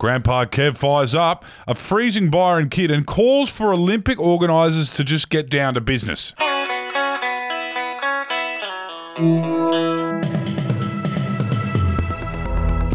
Grandpa Kev fires up a freezing Byron kid and calls for Olympic organisers to just get down to business.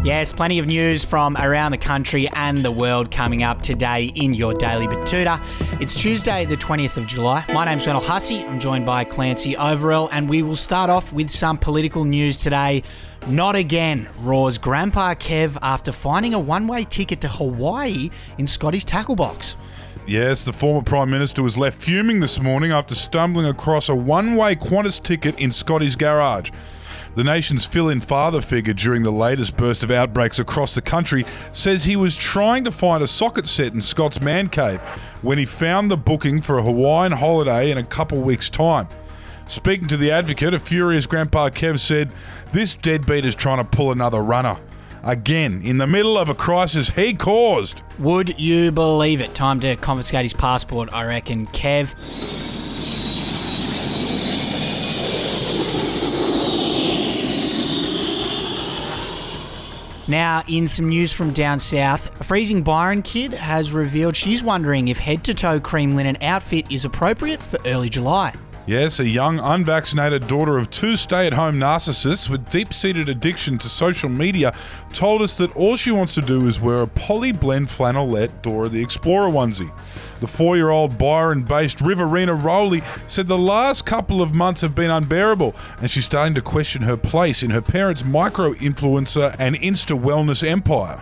Yes, plenty of news from around the country and the world coming up today in your Daily Betoota. It's Tuesday, the 20th of July. My name's Wendell Hussey. I'm joined by Clancy Overell, and we will start off with some political news today. Not again, roars Grandpa Kev after finding a one way ticket to Hawaii in Scotty's tackle box. Yes, the former Prime Minister was left fuming this morning after stumbling across a one way Qantas ticket in Scotty's garage. The nation's fill in father figure during the latest burst of outbreaks across the country says he was trying to find a socket set in Scott's man cave when he found the booking for a Hawaiian holiday in a couple weeks' time. Speaking to the advocate, a furious Grandpa Kev said, This deadbeat is trying to pull another runner. Again, in the middle of a crisis he caused. Would you believe it? Time to confiscate his passport, I reckon. Kev. Now, in some news from down south, a freezing Byron kid has revealed she's wondering if head to toe cream linen outfit is appropriate for early July. Yes, a young unvaccinated daughter of two stay at home narcissists with deep seated addiction to social media told us that all she wants to do is wear a poly blend flannelette Dora the Explorer onesie. The four year old Byron based Riverina Rowley said the last couple of months have been unbearable and she's starting to question her place in her parents' micro influencer and Insta wellness empire.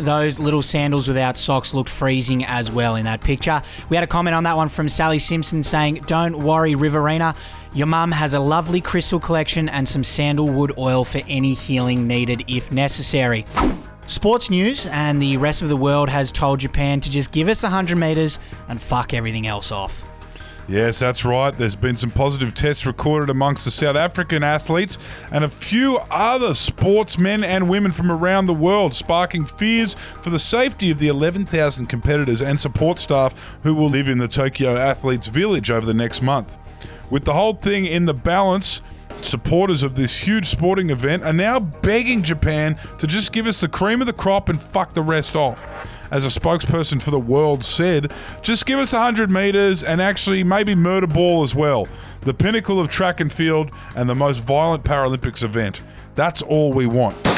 Those little sandals without socks looked freezing as well in that picture. We had a comment on that one from Sally Simpson saying, Don't worry, Riverina. Your mum has a lovely crystal collection and some sandalwood oil for any healing needed if necessary. Sports news and the rest of the world has told Japan to just give us 100 metres and fuck everything else off. Yes, that's right. There's been some positive tests recorded amongst the South African athletes and a few other sportsmen and women from around the world, sparking fears for the safety of the 11,000 competitors and support staff who will live in the Tokyo Athletes Village over the next month. With the whole thing in the balance, supporters of this huge sporting event are now begging Japan to just give us the cream of the crop and fuck the rest off as a spokesperson for the world said, just give us 100 metres and actually maybe murder ball as well. The pinnacle of track and field and the most violent Paralympics event. That's all we want.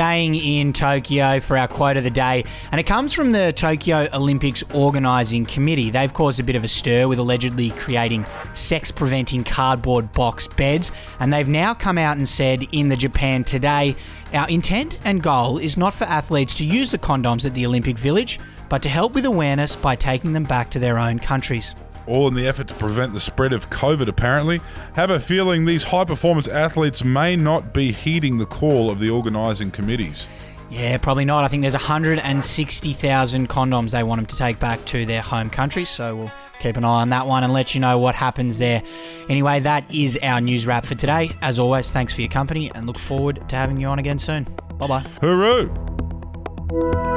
Staying in Tokyo for our quote of the day, and it comes from the Tokyo Olympics Organising Committee. They've caused a bit of a stir with allegedly creating sex preventing cardboard box beds, and they've now come out and said in the Japan Today our intent and goal is not for athletes to use the condoms at the Olympic Village, but to help with awareness by taking them back to their own countries all in the effort to prevent the spread of COVID, apparently. Have a feeling these high performance athletes may not be heeding the call of the organising committees. Yeah, probably not. I think there's 160,000 condoms they want them to take back to their home country, so we'll keep an eye on that one and let you know what happens there. Anyway, that is our news wrap for today. As always, thanks for your company and look forward to having you on again soon. Bye bye. Hooroo!